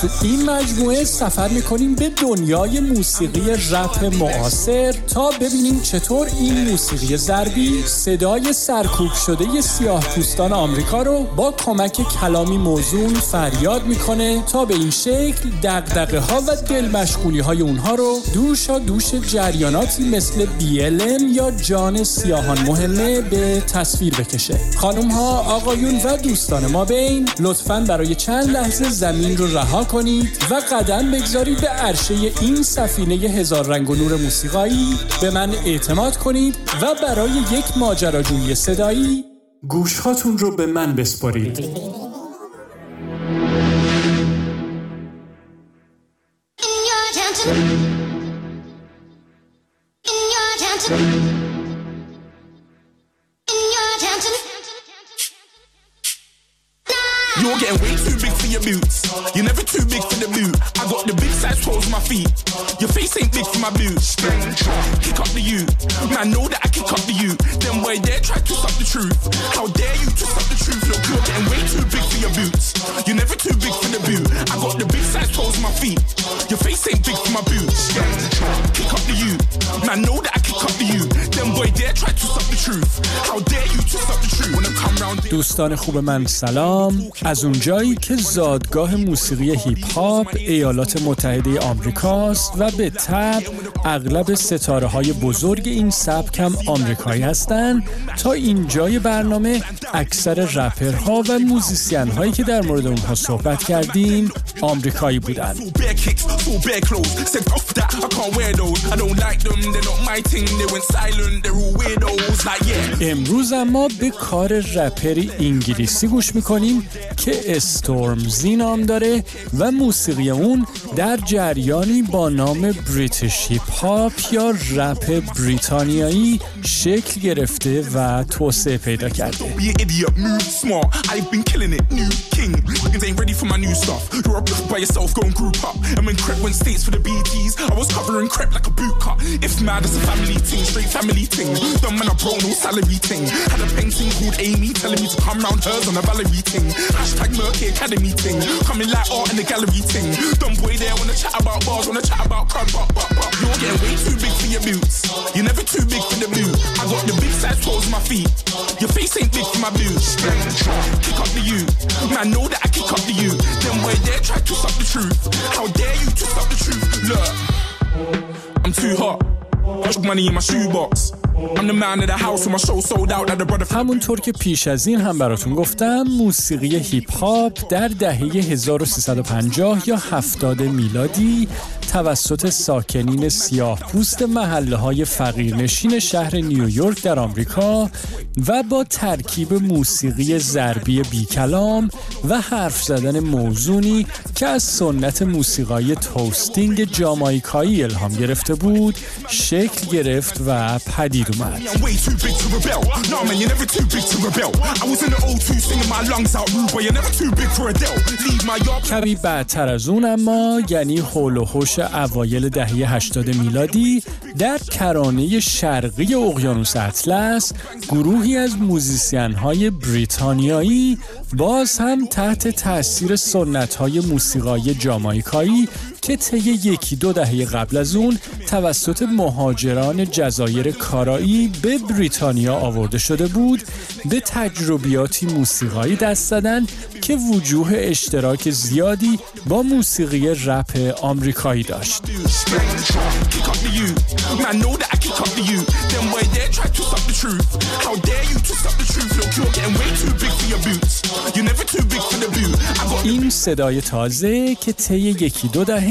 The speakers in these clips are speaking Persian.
تو این مجموعه سفر می‌کنیم به دنیای موسیقی رپ معاصر تا ببینیم چطور این موسیقی ضربی صدای سرکوب شده سیاه پوستان آمریکا رو با کمک کلامی موزون فریاد می‌کنه تا به این شکل دقدقه ها و دل مشغولی های اونها رو دوشا دوش جریاناتی مثل BLM یا جان سیاهان مهمه به تصویر بکشه. خانم ها آقایون و دوستان ما بین لطفا برای چند لحظه زمین رو رها کنید و قدم بگذارید به عرشه این سفینه هزار رنگ و نور موسیقایی. به من اعتماد کنید و برای یک ماجراجویی صدایی گوشهاتون رو به من بسپارید. My boots. Kick up the you. Man, know that I kick up the you. Them boy there try to stop the truth. How dare you to stop the truth? Look, you're getting way too big for your boots. You're never too big for the boot. I got the big size toes on my feet. Your face ain't big for my boots. Kick up the you. Man, know that I kick up the you. Them boy there try to stop the truth. How dare you to stop the truth? I come round دوستان خوب من سلام از اونجایی که زادگاه موسیقی هیپ هاپ ایالات متحده آمریکاست و به تب اغلب ستاره های بزرگ این سبک هم آمریکایی هستند تا اینجای برنامه اکثر رپرها و موزیسین هایی که در مورد اونها صحبت کردیم آمریکایی yeah. امروز اما به کار رپری داری انگلیسی گوش می‌کنیم که استورم زینام داره و موسیقی اون در جریانی با نام بریتیش پاپ یا رپ بریتانیایی شکل گرفته و توسعه پیدا کرده. Telling me to come round hers on a Valerie thing. Hashtag Murky Academy thing. Coming like art in the gallery thing. Dumb boy there wanna chat about bars, wanna chat about crud, but, but, but. You're getting way too big for your boots. You're never too big for the boot. I got the big size toes on my feet. Your face ain't big for my boots. Kick up the you. Man, know that I kick up the you. Them boy there try to stop the truth. How dare you to stop the truth? Look, I'm too hot. همونطور که پیش از این هم براتون گفتم موسیقی هیپ هاپ در دهه 1350 یا 70 میلادی توسط ساکنین سیاه پوست محله های فقیرنشین شهر نیویورک در آمریکا و با ترکیب موسیقی ضربی بیکلام و حرف زدن موزونی که از سنت موسیقای توستینگ جامایکایی الهام گرفته بود شکل گرفت و پدید اومد I'm way too big to rebel. Nah, man, you're never too big to rebel. I was in the O2 singing my lungs out, rude, but you're never too big for Adele. Leave my yard. کمی بعدتر از اون اما یعنی هول و هوش اوایل دهه 80 میلادی در کرانه شرقی اقیانوس اطلس گروهی از موزیسین های بریتانیایی باز هم تحت تاثیر سنت های موسیقای جامایکایی که طی یکی دو دهه قبل از اون توسط مهاجران جزایر کارایی به بریتانیا آورده شده بود به تجربیاتی موسیقایی دست زدن که وجوه اشتراک زیادی با موسیقی رپ آمریکایی داشت. این صدای تازه که طی یکی دو دهه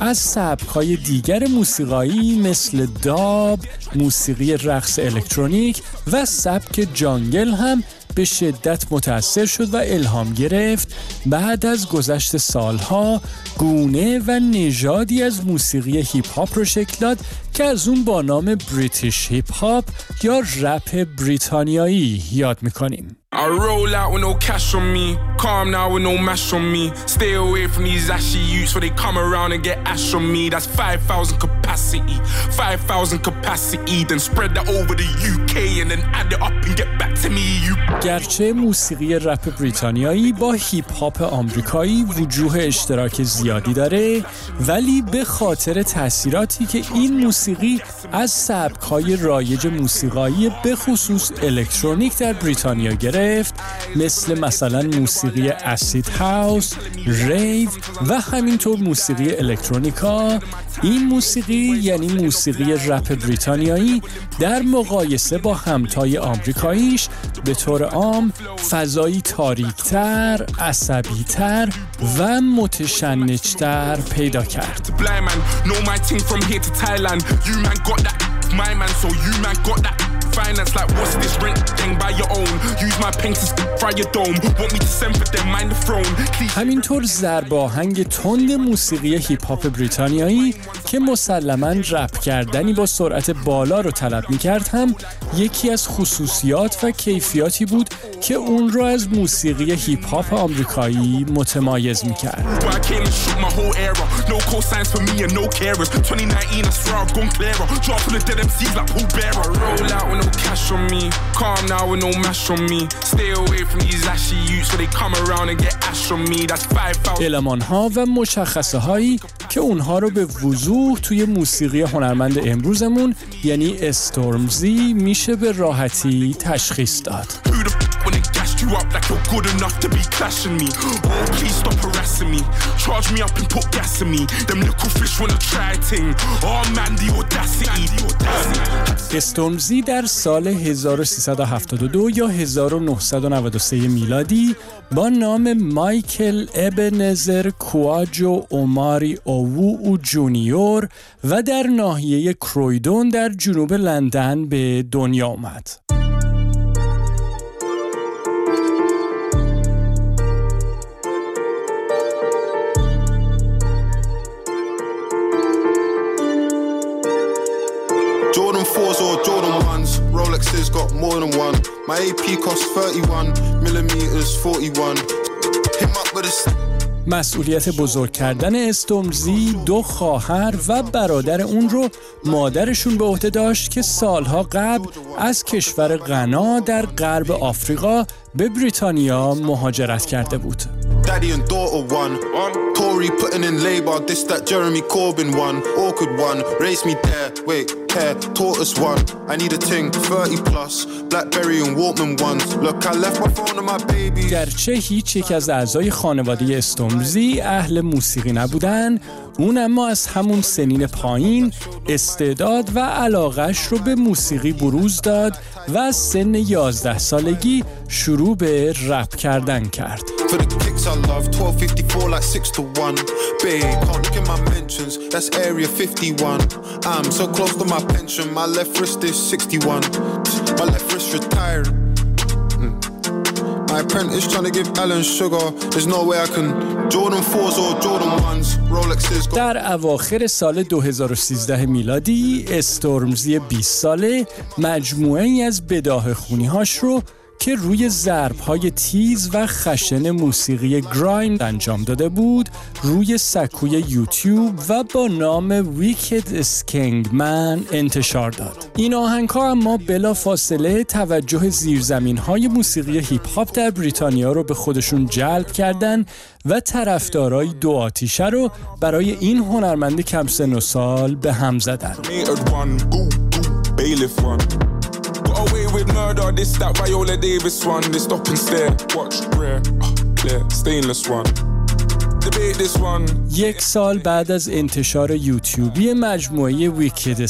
از سبکهای دیگر موسیقایی مثل dub، موسیقی رقص الکترونیک و سبک jungle هم به شدت متأثر شد و الهام گرفت بعد از گذشت سالها گونه و نژادی از موسیقی هیپ هاپ رو شکل داد که از اون با نام British hip hop یا رپ بریتانیایی یاد می‌کنیم. I roll out with no cash on me, calm now with no mash on me. Stay away from these ashy youths where they come around and get ash on me. That's 5,000 capacity, 5,000 capacity. Then spread that over the UK and then add it up and get back to me. You. گرچه موسیقی رپ بریتانیایی با هیپ هاپ آمریکایی وجوه اشتراک زیادی داره ولی به خاطر تاثیراتی که این موسیقی از سبک‌های رایج موسیقایی به خصوص الکترونیک در بریتانیا گرفت مثل مثلا موسیقی اسید هاوس، ریو و همینطور موسیقی الکترونیکا این موسیقی یعنی موسیقی رپ بریتانیایی در مقایسه با همتای آمریکاییش به طور عام فضایی تاریکتر، عصبیتر و متشنجتر پیدا کرد. finance like what's this rent thing? By your own. Use my pen to fry your dome. Want me to send for them? Mind the throne. همینطور تند موسیقی هیپ هاپ بریتانیایی که مسلما رپ کردنی با سرعت بالا رو طلب می کرد هم یکی از خصوصیات و کیفیاتی بود که اون رو از موسیقی هیپ هاپ آمریکایی متمایز می کرد. cash on me. Calm now with no mash on me. Stay away from these ashy youths so they come around and get ash on me. That's 5000 المان ها و مشخصه هایی که اونها رو به وضوح توی موسیقی هنرمند امروزمون یعنی استورمزی میشه به راحتی تشخیص داد. gassing me. Charge me up and put gas in me. Them little fish wanna try ting. Oh man, the audacity. استرمزی در سال 1372 یا 1993 میلادی با نام مایکل ابنزر کواجو اوماری اوو او جونیور و در ناحیه کرویدون در جنوب لندن به دنیا آمد. Rolexes got more than one. My AP costs 31 millimeters 41. Him up with a مسئولیت بزرگ کردن استومزی دو خواهر و برادر اون رو مادرشون به عهده داشت که سالها قبل از کشور غنا در غرب آفریقا به بریتانیا مهاجرت کرده بود. Tory putting in labor, this that Jeremy Corbyn one. Awkward one, raised me there. Wait, care, tortoise one. I need a ting, 30 plus. Blackberry and Walkman ones. Look, I left my phone and my baby. گرچه هیچ یک از اعضای خانواده استومزی اهل موسیقی نبودن اون اما از همون سنین پایین استعداد و علاقش رو به موسیقی بروز داد و از سن 11 سالگی شروع به رپ کردن کرد. For the kicks I love, 1254 like 6 to 1. Babe, can't look at my mentions, that's area 51. I'm so close to my pension, my left wrist is 61. My left wrist retired. My apprentice trying to give Alan sugar. There's no way I can. Jordan 4s or Jordan 1s. Rolexes. در اواخر سال 2013 میلادی استورمزی 20 ساله مجموعه ای از بداه خونی هاش رو که روی ضرب های تیز و خشن موسیقی گرایم انجام داده بود روی سکوی یوتیوب و با نام ویکد سکنگ من انتشار داد. این آهنگ ها اما بلا فاصله توجه زیرزمین های موسیقی هیپ هاپ در بریتانیا رو به خودشون جلب کردن و طرفدارای دو آتیشه رو برای این هنرمند کم سن و سال به هم زدن. Away with murder. This that Viola Davis one. They stop and stare. Watch rare, uh, clear, stainless one. یک سال بعد از انتشار یوتیوبی مجموعه ویکید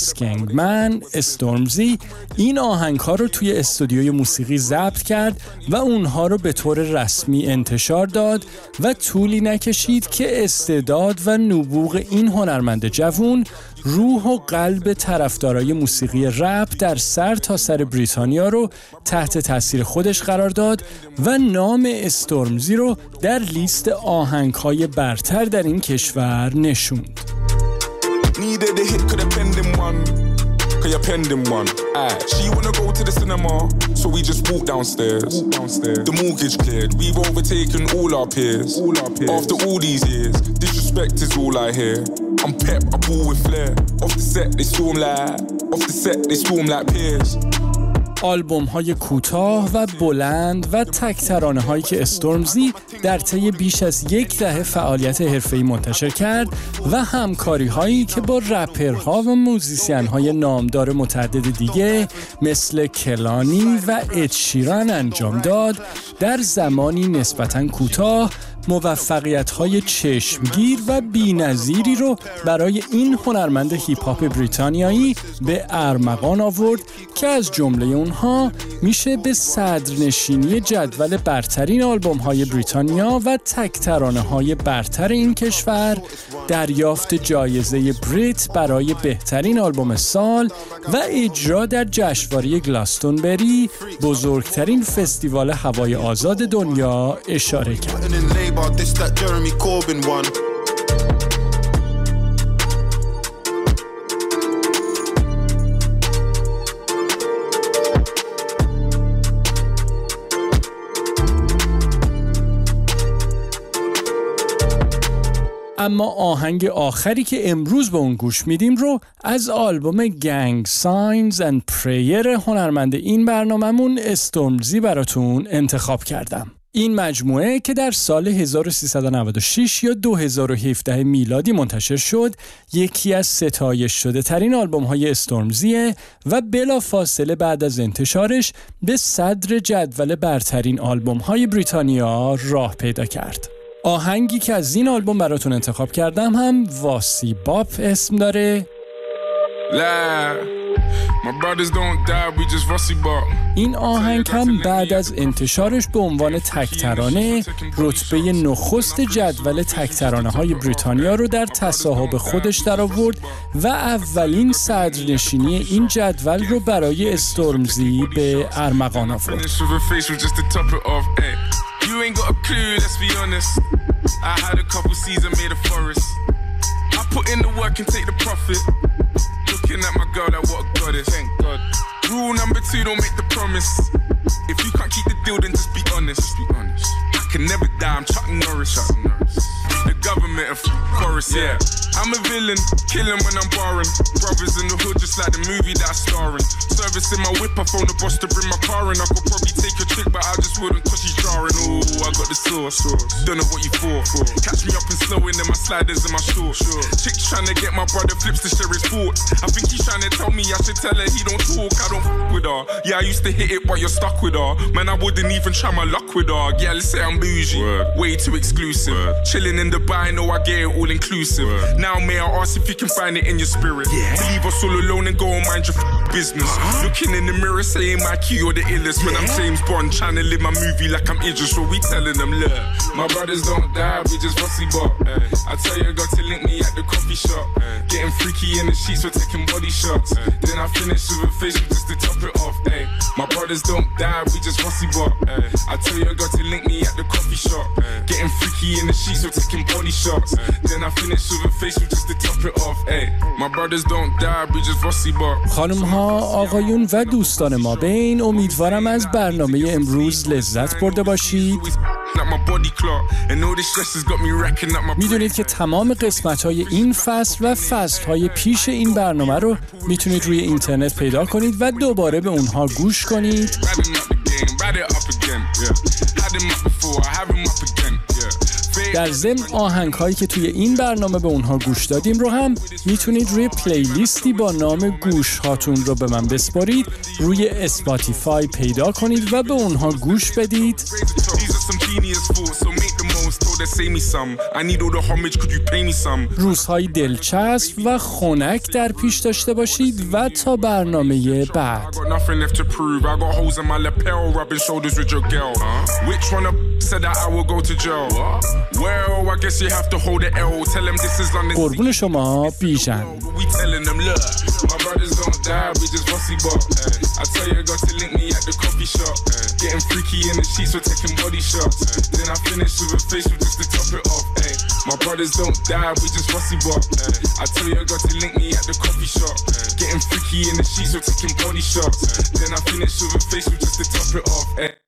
من استورمزی این آهنگ ها رو توی استودیوی موسیقی ضبط کرد و اونها رو به طور رسمی انتشار داد و طولی نکشید که استعداد و نبوغ این هنرمند جوون روح و قلب طرفدارای موسیقی رپ در سر تا سر بریتانیا رو تحت تاثیر خودش قرار داد و نام استورمزی رو در لیست آهنگهای برتر در این کشور نشوند. is all I hear. I'm pep, I pull with flair. Off the set, they storm like. Off the set, they storm like peers. آلبوم های کوتاه و بلند و تک ترانه هایی که استورمزی در طی بیش از یک دهه فعالیت حرفه‌ای منتشر کرد و همکاری هایی که با رپرها و موزیسین های نامدار متعدد دیگه مثل کلانی و ادشیران انجام داد در زمانی نسبتا کوتاه موفقیت های چشمگیر و بینظیری رو برای این هنرمند هیپ هاپ بریتانیایی به ارمغان آورد که از جمله اونها میشه به صدرنشینی جدول برترین آلبوم های بریتانیا و تک های برتر این کشور دریافت جایزه بریت برای بهترین آلبوم سال و اجرا در جشنواره گلاستونبری بزرگترین فستیوال هوای آزاد دنیا اشاره کرد. اما آهنگ آخری که امروز به اون گوش میدیم رو از آلبوم گنگ ساینز اند پریر هنرمند این برنامهمون استورمزی براتون انتخاب کردم. این مجموعه که در سال 1396 یا 2017 میلادی منتشر شد یکی از ستایش شده ترین آلبوم های استورمزیه و بلا فاصله بعد از انتشارش به صدر جدول برترین آلبوم های بریتانیا راه پیدا کرد. آهنگی که از این آلبوم براتون انتخاب کردم هم واسی باپ اسم داره این آهنگ هم بعد از انتشارش به عنوان تکترانه رتبه نخست جدول تکترانه های بریتانیا رو در تصاحب خودش در آورد و اولین صدرنشینی این جدول رو برای استورمزی به ارمغان آورد had a couple seasons made forest. I put in the work and take the profit. Looking at my girl, like what a goddess. Thank God. Rule number two, don't make the promise. If you can't keep the deal, then just be honest. Just be honest. I can never die, I'm Chuck Norris. Chuck Norris. The government of chorus, yeah. I'm a villain, killing when I'm barring. Brothers in the hood, just like the movie that I'm starring. Servicing my whip, I phone the boss to bring my car in. I could probably take a chick, but I just wouldn't cause she's jarring. Ooh, I got the sauce. Don't know what you for. Catch me up and slowing in my sliders and my shorts. Chick's trying to get my brother flips to share his thoughts. I think he's trying to tell me I should tell her he don't talk. I don't f with her. Yeah, I used to hit it, but you're stuck with her. Man, I wouldn't even try my luck with her. Yeah, let's say I'm bougie. Word. Way too exclusive. Word. Chilling in Dubai, know I get it all inclusive. Word. Now, may I ask if you can find it in your spirit? Yeah. To leave us all alone and go and mind your business. Uh-huh. Looking in the mirror, saying my key or the illest. Yeah. When I'm James Bond, trying to live my movie like I'm Idris, so we telling them, look, my brothers don't die, we just rusty bop. Eh. I tell you, got to link me at the coffee shop. Eh. Getting freaky in the sheets, we're taking body shots. Eh. Then I finish with a facial just to top it off. Ay. My brothers don't die, we just rusty bop. I tell you, got to link me at the coffee shop. Getting freaky in the sheets, we're taking body shots. Then I finish with a facial just to top it off. Ay. My brothers don't die, we just rusty bop. خانم ها، آقایون و دوستان ما بین امیدوارم از برنامه امروز لذت برده باشید می‌دونید که تمام قسمت های این فصل و فصل های پیش این برنامه رو می‌تونید روی اینترنت پیدا کنید و دوباره به اونها گوش کنید در ضمن آهنگ هایی که توی این برنامه به اونها گوش دادیم رو هم می‌تونید روی پلیلیستی با نام گوش هاتون رو به من بسپارید روی اسپاتیفای پیدا کنید و به اونها گوش بدید. روزهای دلچسب و خونک در پیش داشته باشید و تا برنامه بعد. قربون شما پیشان die, we just bossy bop. I tell you, got to link me at the coffee shop. Getting freaky in the sheets, we're taking body shots. Then I finish with a facial just to top it off. Ay. My brothers don't die, we just bossy bop. I tell you, got to link me at the coffee shop. Getting freaky in the sheets, we're taking body shots. Then I finish with a facial just to top it off. Ay.